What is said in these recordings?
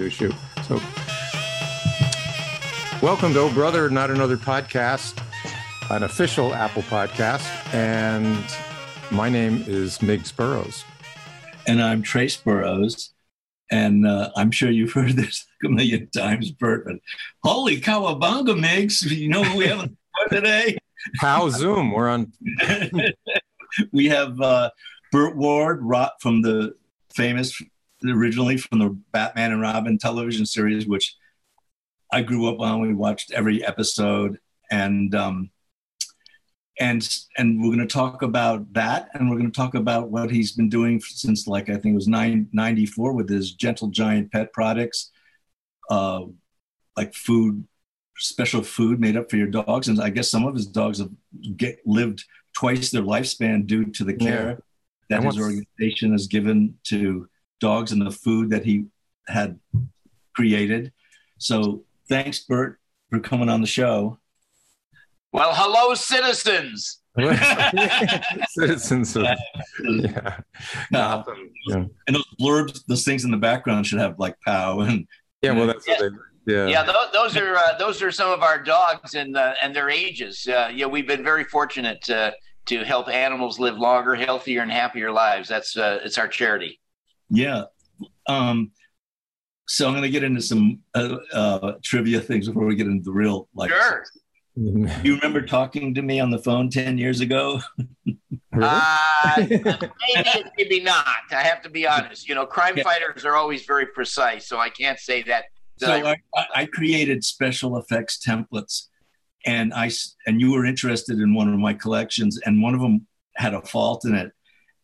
introduce you. So, welcome to Oh Brother, Not Another podcast, an official Apple podcast. And my name is Migs Burrows. And I'm Trace Burrows. And uh, I'm sure you've heard this a million times, Burt, but holy cowabunga, Migs. You know who we have on today? How Zoom. We're on. we have uh, Burt Ward from the famous, originally from the Batman and Robin television series, which I grew up on. We watched every episode, and um, and and we're going to talk about that, and we're going to talk about what he's been doing since, like I think it was nine ninety four, with his Gentle Giant pet products, uh, like food, special food made up for your dogs, and I guess some of his dogs have get lived twice their lifespan due to the care yeah. that his organization has given to dogs and the food that he had created. So thanks, Burt, for coming on the show. Well, hello, citizens. citizens of, yeah. Uh, yeah. And those blurbs, those things in the background should have like pow and yeah. Well, that's yeah. what they. Yeah, yeah. Those, those are uh, those are some of our dogs and uh, and their ages. Uh, yeah, we've been very fortunate to to help animals live longer, healthier, and happier lives. That's uh, it's our charity. Yeah. Um, so I'm going to get into some uh, uh, trivia things before we get into the real like. Sure. You remember talking to me on the phone ten years ago? uh, maybe, maybe not. I have to be honest. You know, crime yeah. fighters are always very precise, so I can't say that. that so I, I, I created special effects templates and I and you were interested in one of my collections, and one of them had a fault in it,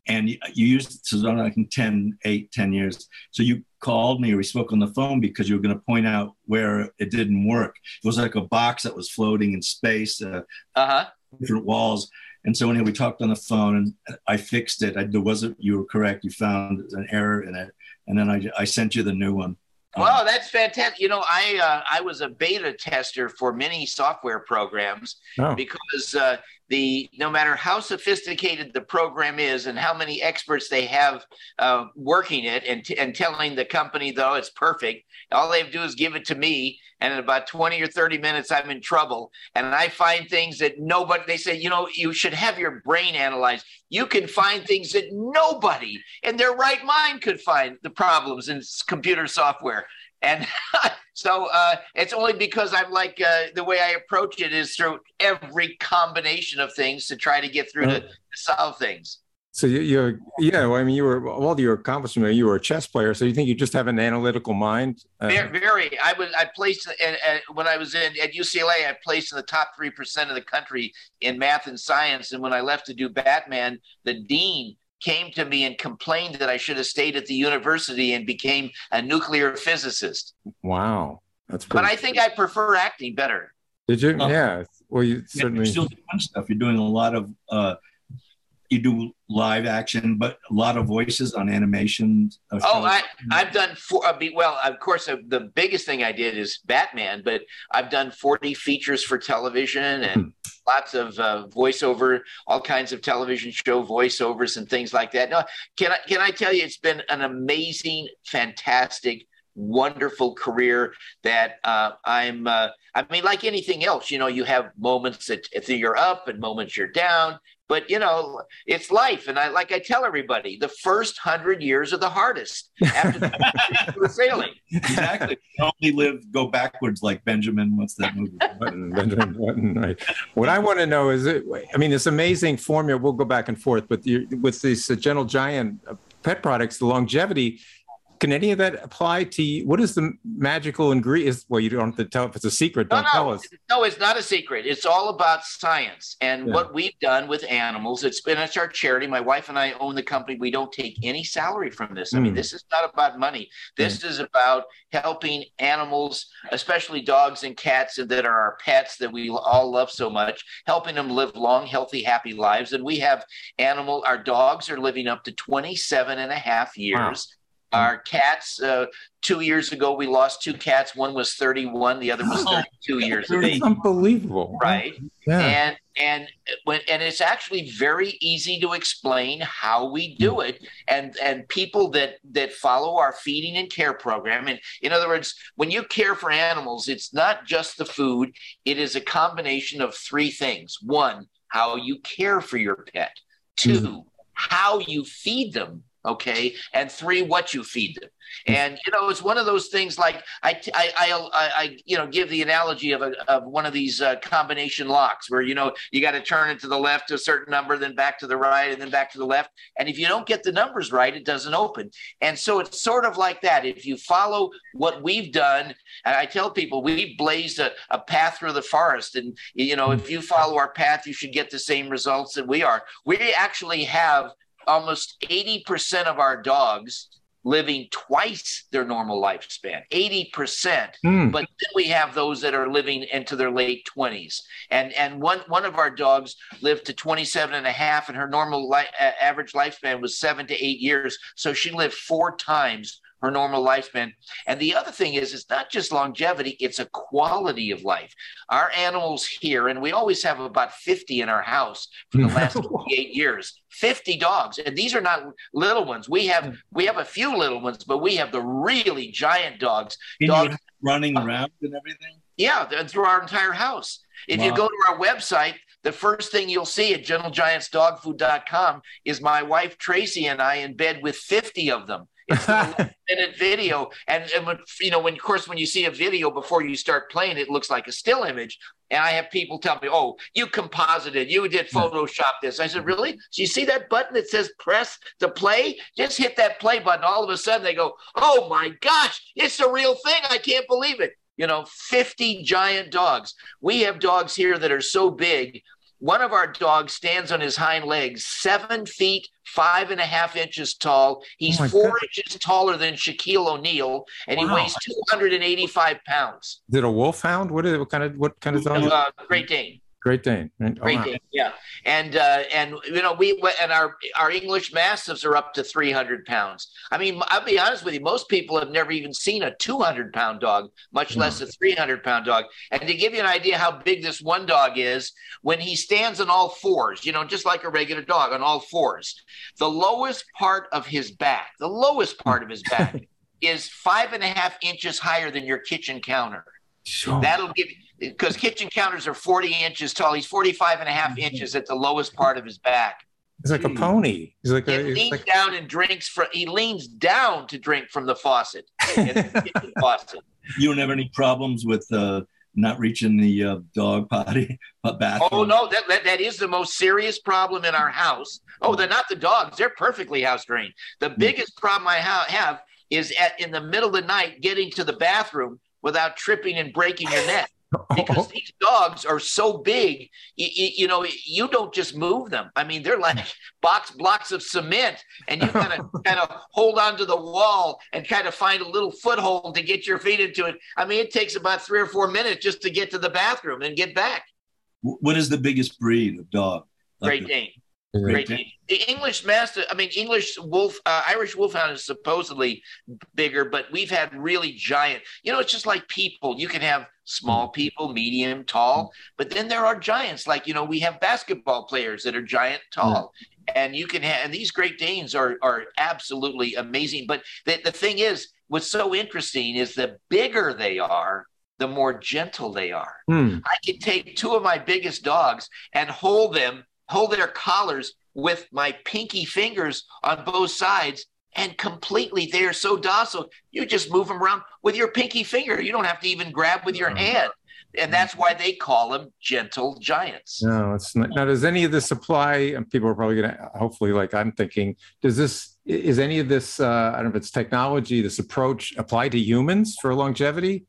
and you, you used it so like 10, 8, 10 years. So you called me or we spoke on the phone because you were going to point out where it didn't work. It was like a box that was floating in space, uh, uh-huh. different walls. And so anyway, we talked on the phone, and I fixed it. I, there wasn't. You were correct. You found an error in it, and then I, I sent you the new one. Well, that's fantastic. You know, I uh, I was a beta tester for many software programs oh. because uh, the no matter how sophisticated the program is and how many experts they have uh, working it and, t- and telling the company though it's perfect, all they have to do is give it to me, and in about twenty or thirty minutes, I'm in trouble, and I find things that nobody. They say, you know, you should have your brain analyzed. You can find things that nobody in their right mind could find the problems in computer software. And so uh, it's only because I'm like uh, the way I approach it is through every combination of things to try to get through to, to solve things. So you, are yeah. Well, I mean, you were all your accomplishment. You were a chess player, so you think you just have an analytical mind? Uh, very, very. I was. I placed when I was in at UCLA. I placed in the top three percent of the country in math and science. And when I left to do Batman, the dean came to me and complained that I should have stayed at the university and became a nuclear physicist. Wow, that's. But I think I prefer acting better. Did you? Oh. Yeah. Well, you certainly. You're still doing stuff. You're doing a lot of. Uh, you do live action, but a lot of voices on animation. Oh, I, I've done four. Uh, well, of course, uh, the biggest thing I did is Batman, but I've done 40 features for television and hmm. lots of uh, voiceover, all kinds of television show voiceovers and things like that. No, can I can I tell you, it's been an amazing, fantastic wonderful career that uh, I'm. Uh, I mean, like anything else, you know, you have moments that you're up and moments you're down. But you know, it's life, and I like I tell everybody, the first hundred years are the hardest after the sailing. Exactly. You only live go backwards like Benjamin. What's that movie? Benjamin Button. Right. What I want to know is, it, I mean, this amazing formula. We'll go back and forth, but with these uh, Gentle Giant uh, pet products, the longevity can any of that apply to you? What is the magical ingredient? Well, you don't have to tell if it's a secret. Don't no, no. tell us. No, it's not a secret. It's all about science and yeah. what we've done with animals. It's been it's our charity. My wife and I own the company. We don't take any salary from this. I mean, hmm. this is not about money. This is about helping animals, especially dogs and cats that are our pets that we all love so much, helping them live long, healthy, happy lives. And we have animal, our dogs are living up to 27 and a half years. Wow Our cats, uh, two years ago, we lost two cats. One was 31, the other was 32 years ago. Unbelievable. Right. Yeah. And and when and it's actually very easy to explain how we do hmm. it. And and people that that follow our feeding and care program. And in other words, when you care for animals, it's not just the food, it is a combination of three things. One, how you care for your pet. 2 mm-hmm. how you feed them okay and three what you feed them. And you know it's one of those things like i i i, I you know give the analogy of a, of one of these uh, combination locks where you know you got to turn it to the left to a certain number then back to the right and then back to the left. And if you don't get the numbers right it doesn't open. And so it's sort of like that. If you follow what we've done and i tell people we blazed a, a path through the forest. And you know if you follow our path you should get the same results that we are. We actually have almost 80% of our dogs living twice their normal lifespan 80% mm. but then we have those that are living into their late 20s and and one one of our dogs lived to 27 and a half and her normal average lifespan was 7 to 8 years. So she lived four times her normal lifespan. And the other thing is, it's not just longevity, it's a quality of life. Our animals here, and we always have about 50 in our house for the last 28 years, 50 dogs. And these are not little ones. We have we have a few little ones, but we have the really giant dogs. dogs running around and everything? Yeah, through our entire house. If wow. you go to our website, the first thing you'll see at gentlegiantsdogfood.com is my wife Tracy and I in bed with 50 of them. It's a minute video, and, and when, you know, when of course when you see a video before you start playing, it looks like a still image. And I have people tell me, "Oh, you composited, you did hmm. Photoshop this." I said, "Really? So you see that button that says press to play? Just hit that play button. All of a sudden, they go, "Oh my gosh, it's a real thing! I can't believe it." You know, 50 giant dogs. We have dogs here that are so big one of our dogs stands on his hind legs, seven feet, five and a half inches tall. He's oh four inches taller than Shaquille O'Neal, and wow. he weighs 285 pounds. Is it a wolfhound? What, is, what kind of what kind of dog? Uh, Great Dane. Great Dane. Great Dane. Yeah, and uh, and you know we and our our English Mastiffs are up to 300 pounds. I mean, I'll be honest with you. Most people have never even seen a 200 pound dog, much less a 300 pound dog. And to give you an idea how big this one dog is, when he stands on all fours, you know, just like a regular dog on all fours, the lowest part of his back, the lowest part of his back, is five and a half inches higher than your kitchen counter. Sure. That'll give you because kitchen counters are 40 inches tall. He's 45 and a half mm-hmm. inches at the lowest part of his back. He's like a hmm. pony. He's like he a, leans like... down and drinks from. He leans down to drink from the faucet. the faucet. You don't have any problems with uh, not reaching the uh, dog potty but bathroom? Oh no, that, that that is the most serious problem in our house. Oh, they're not the dogs; they're perfectly house trained. The hmm. biggest problem I ha- have is at in the middle of the night getting to the bathroom without tripping and breaking your neck because these dogs are so big. You, you, know you don't just move them. I mean they're like box blocks of cement and you kind of kind of hold onto the wall and kind of find a little foothold to get your feet into it. I mean it takes about three or four minutes just to get to the bathroom and get back. What is the biggest breed of dog? Like great dane Great Dane. The English Mastiff, I mean, English Wolf, uh, Irish Wolfhound is supposedly bigger, but we've had really giant. You know, it's just like people. You can have small people, medium, tall, but then there are giants. Like you know, we have basketball players that are giant, tall, and you can have. And these Great Danes are are absolutely amazing. But the the thing is, what's so interesting is the bigger they are, the more gentle they are. Hmm. I can take two of my biggest dogs and hold them hold their collars with my pinky fingers on both sides and completely they are so docile. You just move them around with your pinky finger. You don't have to even grab with your hand. And that's why they call them gentle giants. No it's not. Now does any of this apply? And people are probably going to hopefully like i'm thinking does this is any of this uh, i don't know if it's technology this approach apply to humans for longevity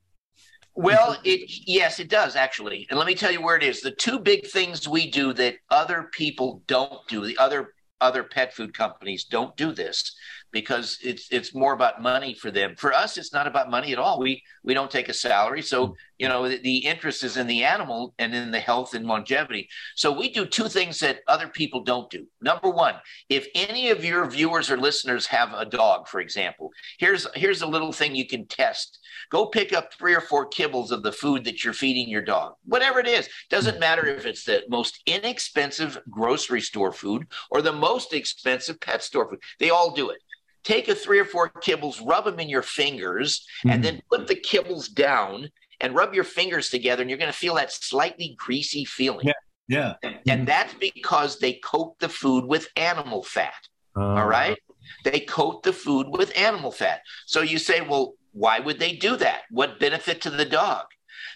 well, it yes, it does actually. And let me tell you where it is. The two big things we do that other people don't do, the other other pet food companies don't do this because it's it's more about money for them. For us, it's not about money at all. We we don't take a salary, so hmm. You know, the, the interest is in the animal and in the health and longevity. So we do two things that other people don't do. Number one, if any of your viewers or listeners have a dog, for example, here's here's a little thing you can test. Go pick up three or four kibbles of the food that you're feeding your dog, whatever it is. Doesn't hmm. matter if it's the most inexpensive grocery store food or the most expensive pet store food. They all do it take a three or four kibbles, rub them in your fingers, mm-hmm. and then put the kibbles down and rub your fingers together, and you're going to feel that slightly greasy feeling. Yeah. Yeah. And, and that's because they coat the food with animal fat. Uh, all right. They coat the food with animal fat. So you say, well, why would they do that? What benefit to the dog?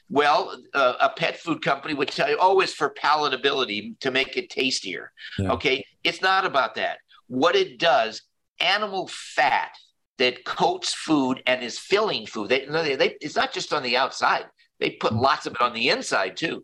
Well, uh, a pet food company would tell you, oh, it's for palatability to make it tastier. Yeah. Okay. It's not about that. What it does, animal fat that coats food and is filling food. They, they, they, it's not just on the outside. They put lots of it on the inside too.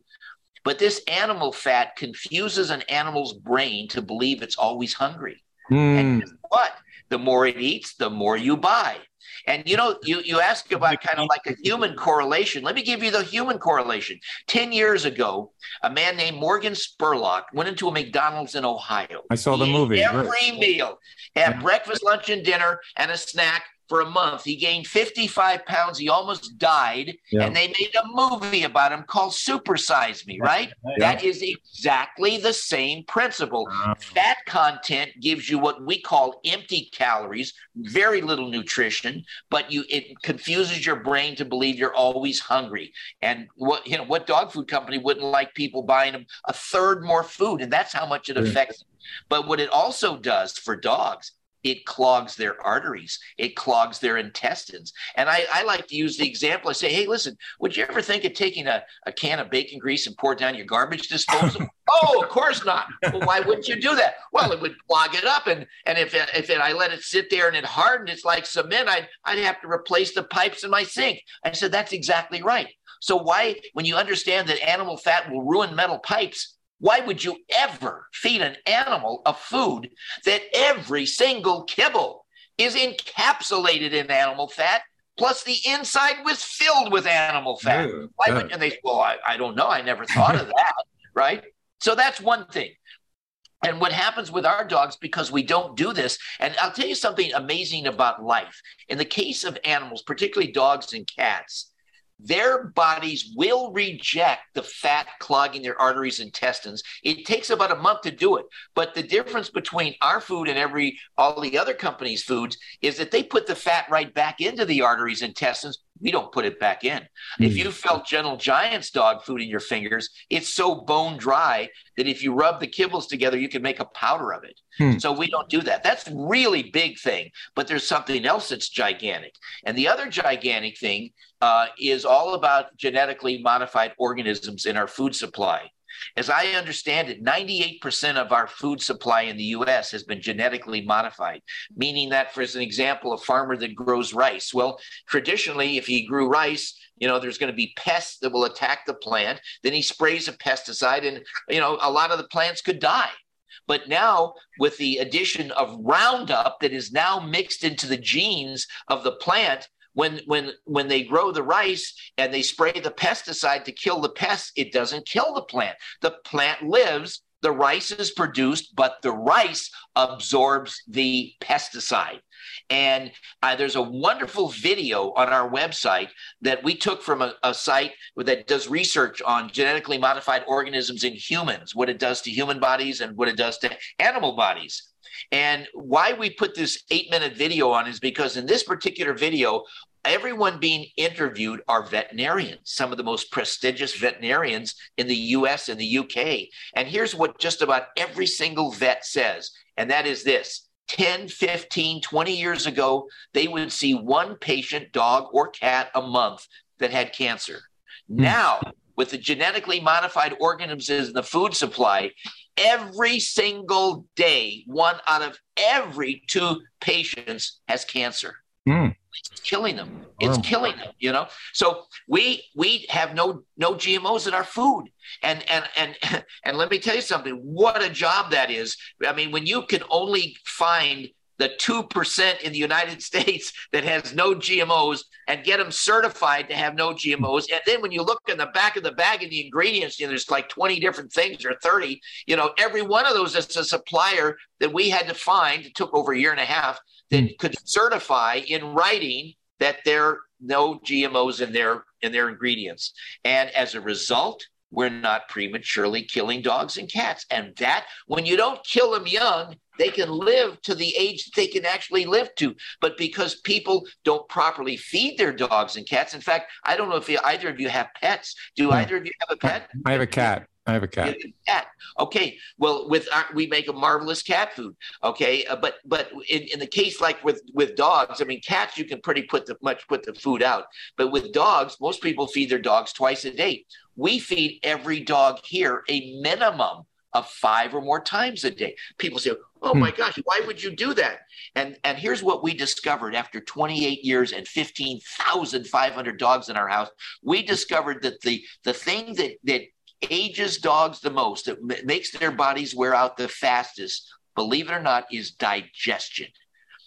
But this animal fat confuses an animal's brain to believe it's always hungry. Mm. And what? The more it eats, the more you buy. And you know, you, you ask about kind of like a human correlation. Let me give you the human correlation. 10 years ago, a man named Morgan Spurlock went into a McDonald's in Ohio. I saw the movie. Every right. meal, had yeah. breakfast, lunch, and dinner, and a snack for a month. He gained 55 pounds. He almost died. Yeah. And they made a movie about him called Supersize Me, right? Yeah. That is exactly the same principle. Fat content gives you what we call empty calories, very little nutrition, but you it confuses your brain to believe you're always hungry. And what you know, what dog food company wouldn't like people buying them a third more food? And that's how much it affects them. But what it also does for dogs it clogs their arteries, it clogs their intestines. And I, I, like to use the example I say, hey, listen, would you ever think of taking a, a can of bacon grease and pour it down your garbage disposal? oh, of course not. Well, why wouldn't you do that? Well, it would clog it up. And, and if, it, if it, I let it sit there and it hardened, it's like cement, I'd, I'd have to replace the pipes in my sink. I said, that's exactly right. So why, when you understand that animal fat will ruin metal pipes, why would you ever feed an animal a food that every single kibble is encapsulated in animal fat, plus the inside was filled with animal fat? Why would, and they, well, I, I don't know. I never thought of that, right? So that's one thing. And what happens with our dogs because we don't do this, and I'll tell you something amazing about life. In the case of animals, particularly dogs and cats, their bodies will reject the fat clogging their arteries and intestines. It takes about a month to do it. But the difference between our food and every all the other companies' foods is that they put the fat right back into the arteries and intestines. We don't put it back in. Mm. If you felt Gentle Giant's dog food in your fingers, it's so bone dry that if you rub the kibbles together, you can make a powder of it. Mm. So we don't do that. That's really big thing. But there's something else that's gigantic. And the other gigantic thing uh, is all about genetically modified organisms in our food supply. As I understand it, 98% of our food supply in the US has been genetically modified, meaning that, for an example, a farmer that grows rice, well, traditionally, if he grew rice, you know, there's going to be pests that will attack the plant. Then he sprays a pesticide, and, you know, a lot of the plants could die. But now, with the addition of Roundup that is now mixed into the genes of the plant, when when when they grow the rice and they spray the pesticide to kill the pests it doesn't kill the plant the plant lives the rice is produced but the rice absorbs the pesticide and uh, there's a wonderful video on our website that we took from a, a, site that does research on genetically modified organisms in humans, what it does to human bodies and what it does to animal bodies. And why we put this eight minute video on is because in this particular video, everyone being interviewed are veterinarians, some of the most prestigious veterinarians in the US and the UK. And here's what just about every single vet says, and that is this 10, 15, 20 years ago, they would see one patient, dog or cat, a month that had cancer. Mm. Now, with the genetically modified organisms in the food supply, every single day, one out of every two patients has cancer. Mm. It's killing them. It's killing them. You know. So we we have no no GMOs in our food, and and and and let me tell you something. What a job that is. I mean, when you can only find the 2% in the United States that has no GMOs and get them certified to have no GMOs. And then when you look in the back of the bag of the ingredients, you know, there's like 20 different things or 30, you know, every one of those is a supplier that we had to find. It took over a year and a half that could certify in writing that there are no GMOs in their in their ingredients. And as a result, we're not prematurely killing dogs and cats. And that, when you don't kill them young, they can live to the age that they can actually live to. But because people don't properly feed their dogs and cats, in fact, I don't know if either of you have pets. Do either of you have a pet? I have a cat. I have a cat. A cat. Okay. Well, with our, we make a marvelous cat food. Okay, uh, but but in, in the case like with with dogs, I mean, cats you can pretty put the much put the food out, but with dogs, most people feed their dogs twice a day. We feed every dog here a minimum of five or more times a day. People say, "Oh hmm. my gosh, why would you do that?" And and here's what we discovered after 28 years and 15,500 dogs in our house. We discovered that the the thing that that ages dogs the most, that makes their bodies wear out the fastest, believe it or not, is digestion.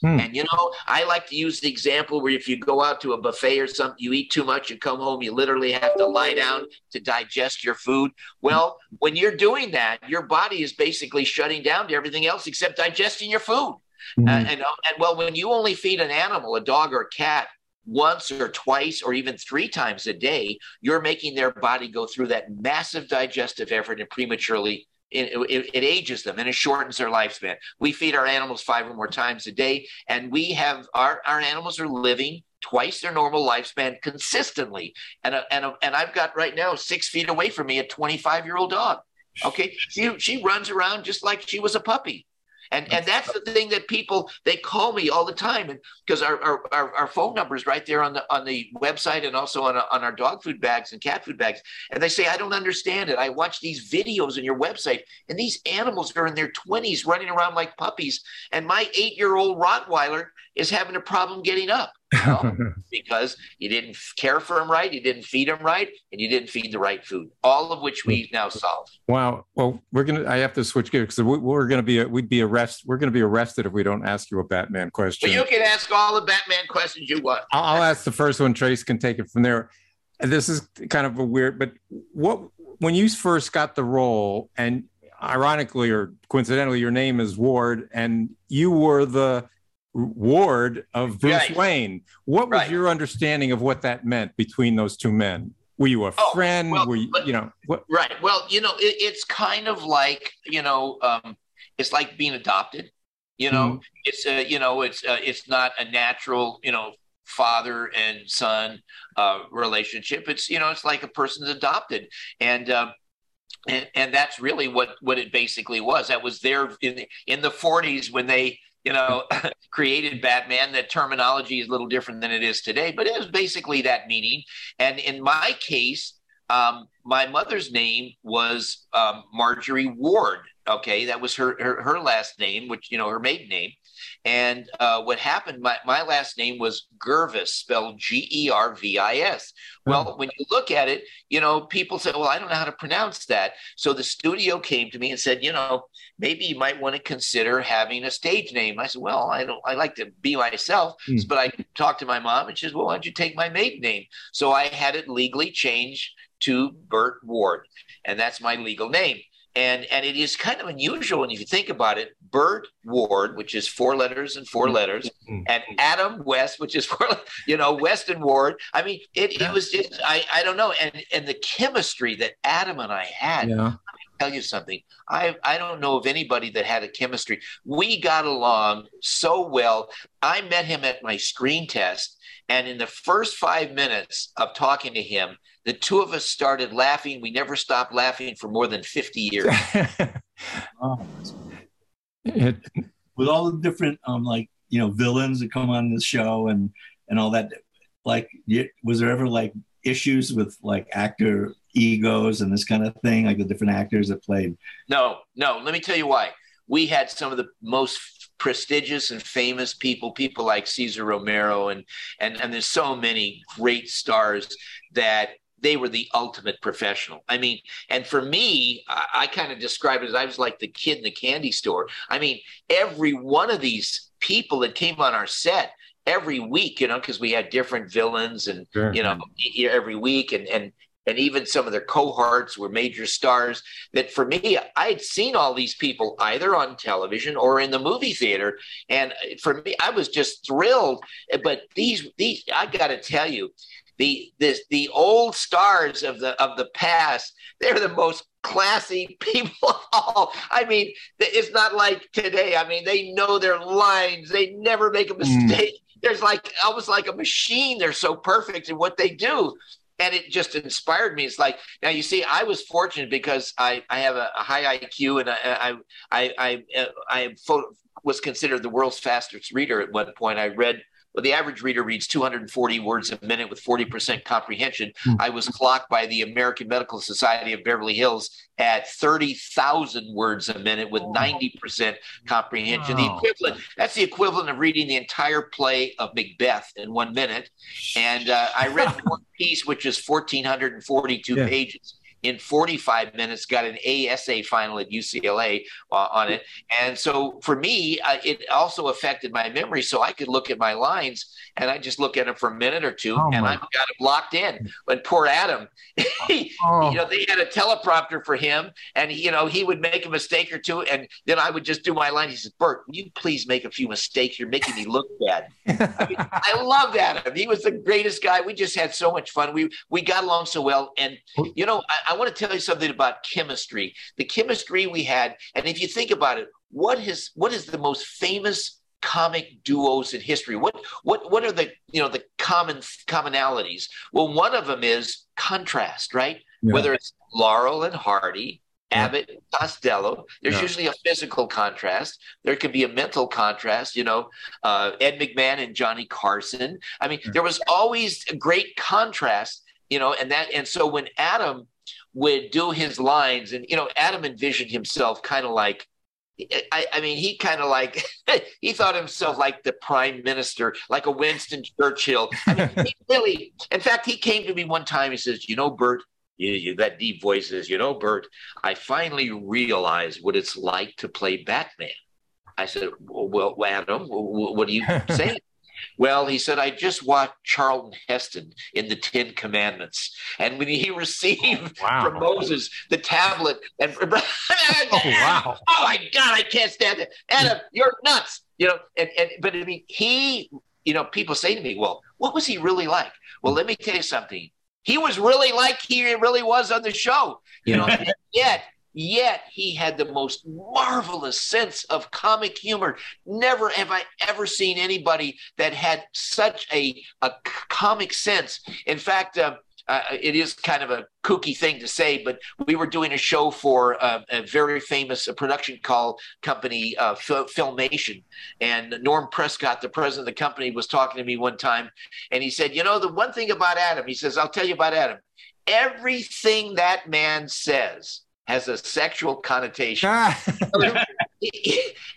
Hmm. And you know, I like to use the example where if you go out to a buffet or something, you eat too much, you come home, you literally have to lie down to digest your food. Well, when you're doing that, your body is basically shutting down to everything else except digesting your food. Hmm. Uh, and, and well, when you only feed an animal, a dog or a cat, once or twice or even three times a day, you're making their body go through that massive digestive effort and prematurely it, it, it, ages them and it shortens their lifespan. We feed our animals five or more times a day, and we have our, our animals are living twice their normal lifespan consistently. And, a, and, a, and I've got right now six feet away from me a 25 year old dog. Okay. She, she runs around just like she was a puppy. And and that's the thing that people they call me all the time, and because our, our, our our phone number is right there on the on the website and also on on our dog food bags and cat food bags, and they say I don't understand it. I watch these videos on your website, and these animals are in their twenties running around like puppies, and my eight year old Rottweiler is having a problem getting up. because you didn't care for him right, you didn't feed him right, and you didn't feed the right food. All of which we now solve. Wow. Well, we're gonna. I have to switch gears because we're gonna be. We'd be arrested. We're gonna be arrested if we don't ask you a Batman question. Well, you can ask all the Batman questions you want. I'll, I'll ask the first one. Trace can take it from there. This is kind of a weird, but what when you first got the role, and ironically or coincidentally, your name is Ward, and you were the ward of Bruce right. Wayne. What was right. your understanding of what that meant between those two men? Were you a oh, friend? Well, Were you, but, you know, what? Right. Well, you know, it, it's kind of like, you know, um, it's like being adopted. You know, mm-hmm. it's a, you know, it's uh, it's not a natural, you know, father and son uh, relationship. It's you know, it's like a person's adopted, and um, and, and that's really what what it basically was. That was there in the, in the 40s when they you know, created Batman. That terminology is a little different than it is today, but it was basically that meaning. And in my case, um, my mother's name was um, Marjorie Ward. Okay, that was her, her, her last name, which you know her maiden name. And uh, what happened? My, my last name was Gervis, spelled G E R V I S. Well, mm. when you look at it, you know people say, "Well, I don't know how to pronounce that." So the studio came to me and said, "You know, maybe you might want to consider having a stage name." I said, "Well, I don't. I like to be myself." Mm. But I talked to my mom, and she says, "Well, why don't you take my maiden name?" So I had it legally changed to Burt Ward, and that's my legal name and and it is kind of unusual when you think about it. Burt Ward, which is four letters and four letters, mm-hmm. and Adam West, which is four, you know, West and Ward. I mean, it, it was just I I don't know, and and the chemistry that Adam and I had. Yeah. Tell you something. I I don't know of anybody that had a chemistry. We got along so well. I met him at my screen test, and in the first five minutes of talking to him, the two of us started laughing. We never stopped laughing for more than 50 years. With all the different, um, like, you know, villains that come on the show and, and all that, like, was there ever like issues with like actor egos and this kind of thing, like the different actors that played? No, no. Let me tell you why. We had some of the most prestigious and famous people, people like Cesar Romero, and and and there's so many great stars that they were the ultimate professional. I mean, and for me, I, I kind of describe it as I was like the kid in the candy store. I mean, every one of these people that came on our set every week, you know, because we had different villains and sure. you know every week, and and and even some of their cohorts were major stars. That for me, I had seen all these people either on television or in the movie theater, and uh, for me, I was just thrilled. But these these, I got to tell you, the this the old stars of the of the past they're the most classy people of all i mean it's not like today i mean they know their lines they never make a hmm. mistake mm. there's like almost like a machine they're so perfect in what they do and it just inspired me. It's like now you see, I was fortunate because I, I have a, a high IQ and I I I I, I, I was considered the world's fastest reader at one point. I read well, the average reader reads 240 words a minute with 40% comprehension. Mm. I was clocked by the American Medical Society of Beverly Hills at 30,000 words a minute with 90% comprehension. The equivalent, that's the equivalent of reading the entire play of Macbeth in one minute. And uh, I read one piece, which is 1,442 yeah. pages in 45 minutes, got an ASA final at UCLA uh, on it. And so for me, uh, it also affected my memory. So I could look at my lines and I just look at them for a minute or two oh and I've got them locked in. But poor Adam, he, oh. you know, they had a teleprompter for him and, he, you know, he would make a mistake or two and then I would just do my line. He says, Burt, will you please make a few mistakes? You're making me look bad. I, mean, I loved Adam. He was the greatest guy. We just had so much fun. We, we got along so well. And, you know, I, I want to tell you something about chemistry. The chemistry we had, and if you think about it, what is what is the most famous comic duos in history? What what what are the you know the common commonalities? Well, one of them is contrast, right? Yeah. Whether it's Laurel and Hardy, Abbott and Costello. There's yeah. usually a physical contrast. There can be a mental contrast, you know, uh, Ed McMahon and Johnny Carson. I mean, there was always a great contrast, you know, and that, and so when Adam would do his lines, and you know, Adam envisioned himself kind of like. I, I, mean, he kind of like he thought himself like the prime minister, like a Winston Churchill. I mean, he really, in fact, he came to me one time. He says, "You know, Burt, you, you, that deep voice says, you know, Burt, I finally realized what it's like to play Batman." I said, "Well, Adam, what are you saying?" Well, he said, I just watched Charlton Heston in the Ten Commandments. And when he received oh, wow. from Moses the tablet, and oh, wow. oh my God, I can't stand it. Adam, you're nuts. You know, and, and but I mean, he, you know, people say to me, well, what was he really like? Well, let me tell you something. He was really like he really was on the show, you know, yet Yet he had the most marvelous sense of comic humor. Never have I ever seen anybody that had such a, a comic sense. In fact, uh, uh, it is kind of a kooky thing to say, but we were doing a show for uh, a very famous production call company, uh, Filmation. And Norm Prescott, the president of the company, was talking to me one time. And he said, You know, the one thing about Adam, he says, I'll tell you about Adam. Everything that man says has a sexual connotation. Ah. and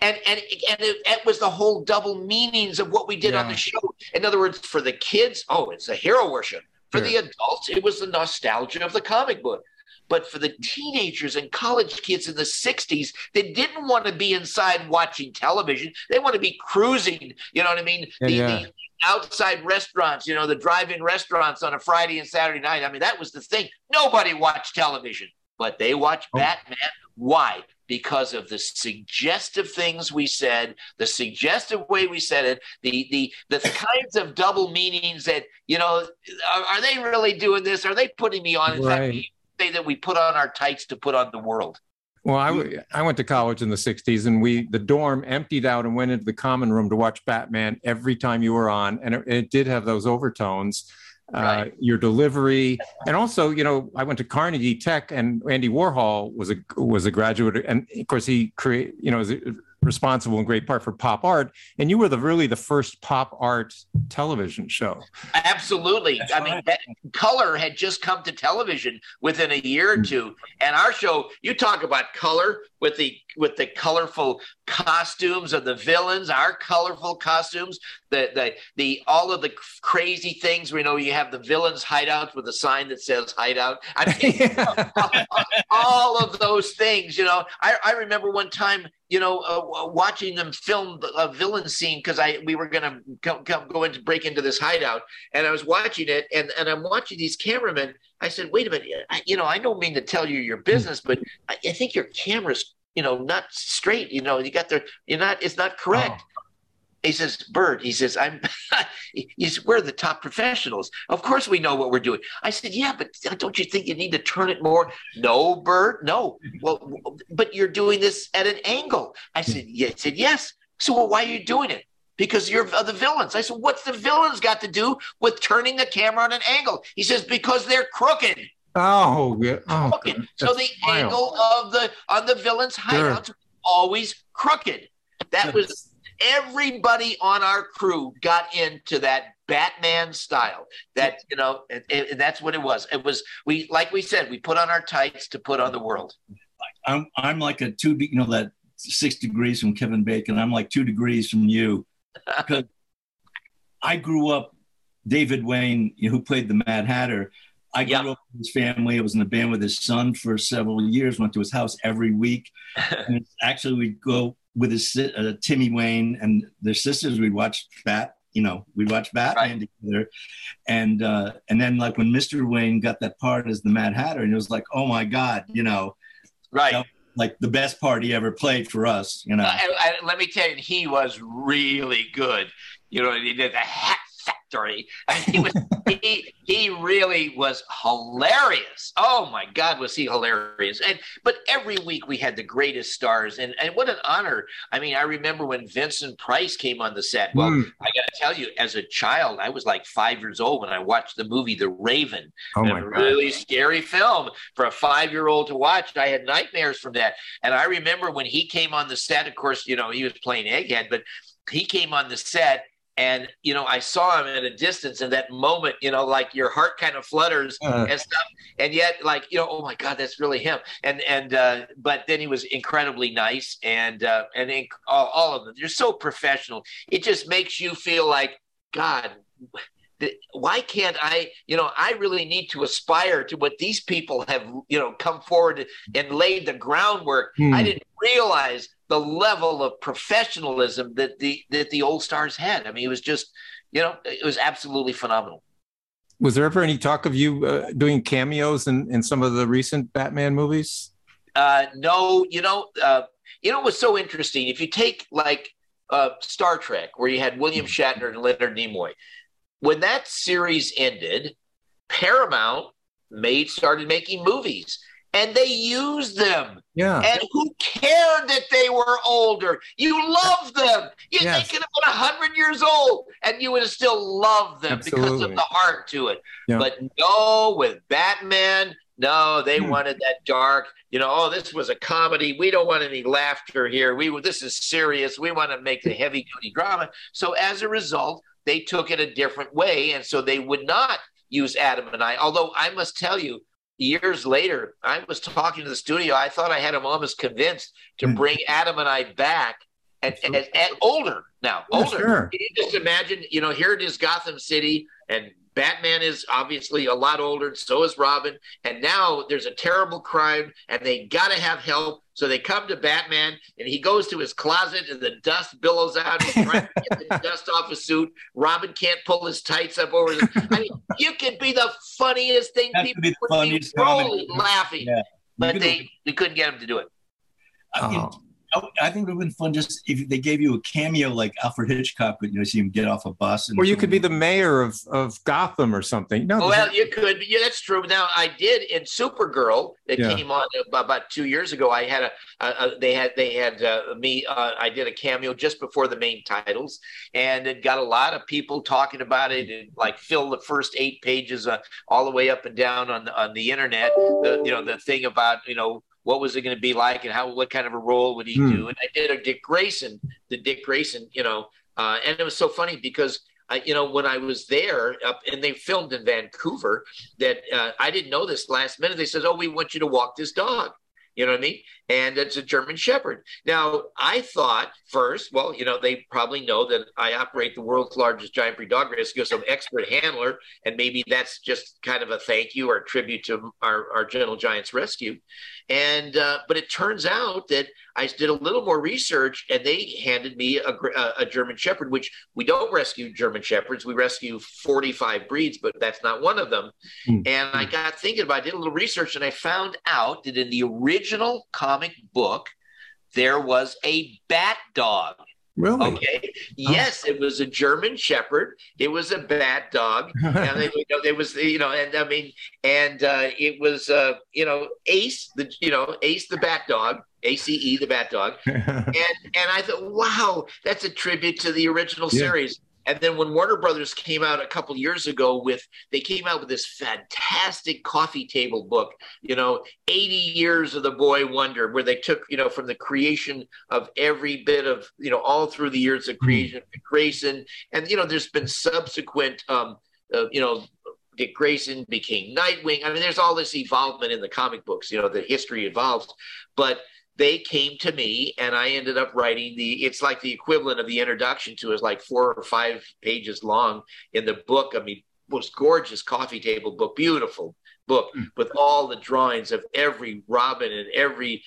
and and it, it, was the whole double meanings of what we did yeah. on the show. In other words, for the kids, oh, it's a hero worship. For sure. the adults, it was the nostalgia of the comic book. But for the teenagers and college kids in the 60s they didn't want to be inside watching television, they want to be cruising. You know what I mean? Yeah, the, yeah. the outside restaurants, you know, the drive in restaurants on a Friday and Saturday night. I mean, that was the thing. Nobody watched television but they watch oh. Batman. Why? Because of the suggestive things we said, the suggestive way we said it, the the the kinds of double meanings that you know, are, are, they really doing this? Are they putting me on? In right. fact, say that we put on our tights to put on the world. Well, I, I went to college in the 60s and we, the dorm emptied out and went into the common room to watch Batman every time you were on. And it, it did have those overtones. Uh, right. uh, your delivery, and also, you know, I went to Carnegie Tech, and Andy Warhol was a was a graduate, and of course, he create, you know, is responsible in great part for pop art, and you were the really the first pop art television show. Absolutely, That's I right. mean, color had just come to television within a year or mm. two, and our show, you talk about color. With the with the colorful costumes of the villains, our colorful costumes, the the the all of the crazy things. We know you have the villains hideouts with a sign that says hideout. I mean, all of those things. You know, I, I remember one time you know, uh, watching them film a villain scene because I we were gonna come, come go into break into this hideout, and I was watching it, and and I'm watching these cameramen. I said, wait a minute, I, you know, I don't mean to tell you your business, but I, I think your camera's you know not straight. You know, you got the you're not it's not correct. Oh. He says, Burt, he says, I'm, he's, we're the top professionals. Of course we know what we're doing. I said, yeah, but uh, don't you think you need to turn it more? No, Burt, no. Well, but you're doing this at an angle. I said, yeah. He said, yes. So well, why are you doing it? Because you're the villains. I said, what's the villains got to do with turning the camera on an angle? He says, because they're crooked. Oh, yeah. Oh, crooked. So the wild. angle of the on the villains' hideouts sure. always crooked. That was everybody on our crew got into that Batman style. That you know, it, it, that's what it was. It was we like we said, we put on our tights to put on the world. I'm I'm like a two, you know, that six degrees from Kevin Bacon. I'm like two degrees from you because I grew up. David Wayne, who played the Mad Hatter, I grew up with his family. I was in a band with his son for several years. Went to his house every week. and actually, we'd go with his uh, Timmy Wayne and their sisters. We'd watch Bat. You know, we'd watch Batman right. together, and uh, and then like when Mr. Wayne got that part as the Mad Hatter, and it was like, oh my God, you know, right. Like the best part he ever played for us, you know. Uh, let me tell you, he was really good. You know, he did the hat factory. he was he he really was hilarious. Oh my God, was he hilarious? And but every week we had the greatest stars, and and what an honor. I mean, I remember when Vincent Price came on the set. Well, mm. I got to tell you, as a child, I was like five years old when I watched the movie The Raven. Oh my a God. really scary film for a five-year-old to watch. I had nightmares from that, and I remember when he came on the set. Of course, you know he was playing Egghead, but he came on the set and you know i saw him at a distance in that moment you know like your heart kind of flutters uh, and stuff. And yet like you know oh my god that's really him. And and uh but then he was incredibly nice and uh and inc- all, all of them. They're so professional. It just makes you feel like god why can't I, you know, I really need to aspire to what these people have, you know, come forward and laid the groundwork. Hmm. I didn't realize the level of professionalism that the that the old stars had. I mean, it was just, you know, it was absolutely phenomenal. Was there ever any talk of you uh, doing cameos in, in some of the recent Batman movies? Uh, no, you know, uh, you know what's so interesting? If you take like uh, Star Trek, where you had William Shatner and Leonard Nimoy, when that series ended, Paramount made started making movies and they used them. Yeah. And who cared that they were older? You love them. You, yes. They could have been 100 years old and you would have still loved them Absolutely. because of the heart to it. Yeah. But no, with Batman, no, they hmm. wanted that dark, you know, oh, this was a comedy. We don't want any laughter here. We this is serious. We want to make the heavy duty drama. So as a result, they took it a different way. And so they would not use Adam and I. Although I must tell you, years later, I was talking to the studio. I thought I had him almost convinced to hmm. bring Adam and I back and, and, and older now, older. Yeah, sure. Can you just imagine, you know, here it is Gotham City and Batman is obviously a lot older, and so is Robin. And now there's a terrible crime, and they got to have help. So they come to Batman, and he goes to his closet, and the dust billows out. He's trying to get the dust off his suit. Robin can't pull his tights up over. His, I mean, you could be the funniest thing. People be would be rolling, laughing, yeah. but they, they couldn't get him to do it. I mean, oh. I think it would have been fun just if they gave you a cameo like Alfred Hitchcock, but you know, see him get off a bus. And or you could be the mayor of, of Gotham or something. No, well, you could. Yeah, that's true. Now, I did in Supergirl that yeah. came on about two years ago. I had a, a, a they had they had uh, me. Uh, I did a cameo just before the main titles, and it got a lot of people talking about it. And like fill the first eight pages uh, all the way up and down on on the internet. The you know the thing about you know what was it going to be like and how what kind of a role would he hmm. do? And i did a dick grayson the dick grayson you know uh, and it was so funny because I, you know when i was there up and they filmed in vancouver that uh, i didn't know this last minute. They said oh we want you to walk this dog. You know what i mean and it's a German Shepherd. Now, I thought first, well, you know, they probably know that I operate the world's largest giant breed dog rescue, so I'm expert handler, and maybe that's just kind of a thank you or a tribute to our, our Gentle Giants Rescue. And uh, but it turns out that I did a little more research, and they handed me a, a, German Shepherd, which we don't rescue German Shepherds. We rescue 45 breeds, but that's not one of them. Mm-hmm. And I got thinking about. It, I did a little research, and I found out that in the original comic book, there was a bat dog. Really? Okay. Yes, it was a German Shepherd. It was a bat dog, and they, you know, there was, you know, and I mean, and uh, it was, uh, you know, Ace, the, you know, Ace the bat dog, ACE the bat dog, and and I thought, wow, that's a tribute to the original yeah. series. And then when Warner Brothers came out a couple years ago with, they came out with this fantastic coffee table book, you know, 80 years of the boy wonder, where they took, you know, from the creation of every bit of, you know, all through the years of hmm. creation, Grayson. And, you know, there's been subsequent, um, uh, you know, Dick Grayson became Nightwing. I mean, there's all this evolvement in the comic books, you know, the history evolves. But they came to me and I ended up writing the it's like the equivalent of the introduction to is like four or five pages long in the book. I mean, most gorgeous coffee table book, beautiful book mm. with all the drawings of every Robin and every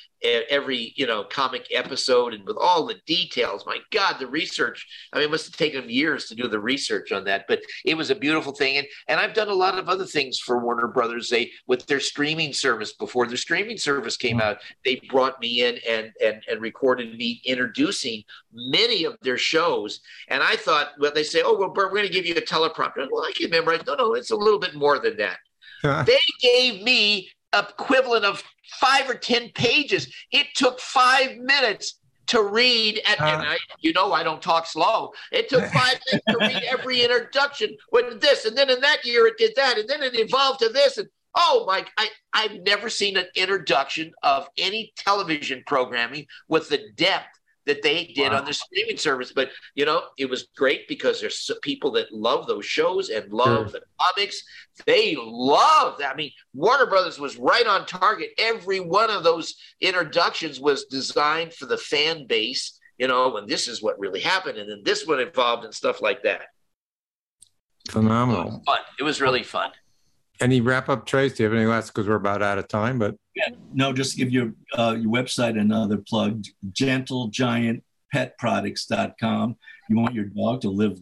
every you know comic episode and with all the details. My God, the research! I mean, it must have taken years to do the research on that, but it was a beautiful thing. And and I've done a lot of other things for Warner Brothers. They with their streaming service before their streaming service came mm. out, they brought me in and and and recorded me introducing many of their shows. And I thought, well, they say, oh well, Burt, we're going to give you a teleprompter. Well, I can memorize. No, no, it's a little bit more than that they gave me equivalent of five or ten pages. It took five minutes to read at, uh, and I, you know I don't talk slow. It took five minutes to read every introduction with this, and then in that year it did that, and then it evolved to this, and oh my, I I've never seen an introduction of any television programming with the depth that they did wow. on the streaming service. But you know, it was great because there's people that love those shows and love sure. the comics. They love that. I mean, Warner Brothers was right on target. Every one of those introductions was designed for the fan base. You know, and this is what really happened, and then this one involved and stuff like that. Phenomenal. It was fun. It was really fun. Any wrap up, Trace? Do you have any last? Because we're about out of time, but no, just give your uh, your website another plug. GentleGiantPetProducts.com. You want your dog to live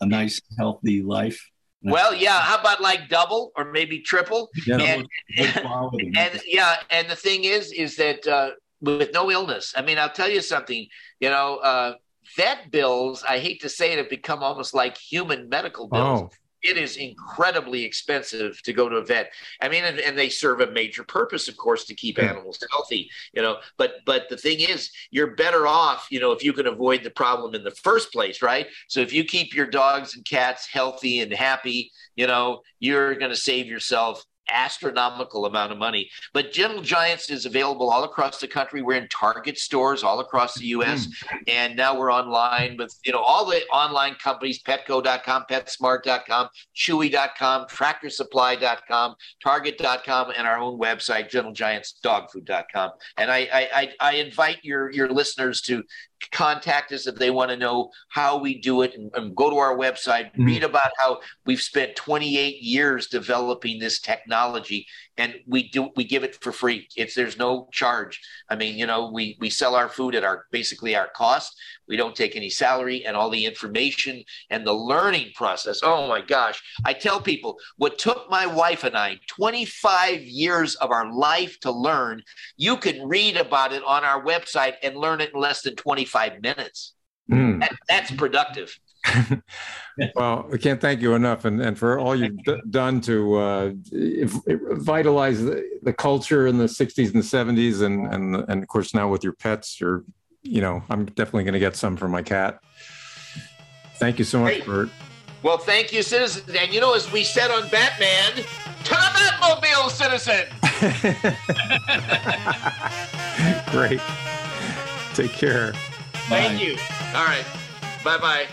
a nice, healthy life. Well, yeah. How about like double or maybe triple? Yeah, and, and, and, yeah, and the thing is, is that uh, with no illness. I mean, I'll tell you something. You know, uh, vet bills. I hate to say it, have become almost like human medical bills. Oh it is incredibly expensive to go to a vet. I mean, and, and, they serve a major purpose, of course, to keep animals healthy. You know, but but the thing is, you're better off, you know, if you can avoid the problem in the first place, right? So if you keep your dogs and cats healthy and happy, you know, you're going to save yourself astronomical amount of money. But Gentle Giants is available all across the country. We're in Target stores all across the U.S. Mm. And now we're online with, you know, all the online companies, petco.com, petsmart.com, chewy.com, tractorsupply.com, target.com, and our own website, gentlegiantsdogfood.com. And I, I, I invite your, your listeners to contact us if they want to know how we do it and, and go to our website mm-hmm. read about how we've spent 28 years developing this technology and we do we give it for free. It's there's no charge. I mean you know we we sell our food at our basically our cost. We don't take any salary and all the information and the learning process. Oh my gosh. I tell people what took my wife and i 25 years of our life to learn you can read about it on our website and learn it in less than 25 minutes mm. that, that's productive well, we can't thank you enough, and, and for all you've d- done to uh, vitalize the, the, culture in the '60s and '70s, and and and of course now with your pets, you're, you know, I'm definitely going to get some for my cat. Thank you so much, hey. Burt. Well, thank you, citizen. And you know, as we said on Batman, to the Batmobile, citizen. Great. Take care. Thank you. All right. Bye bye.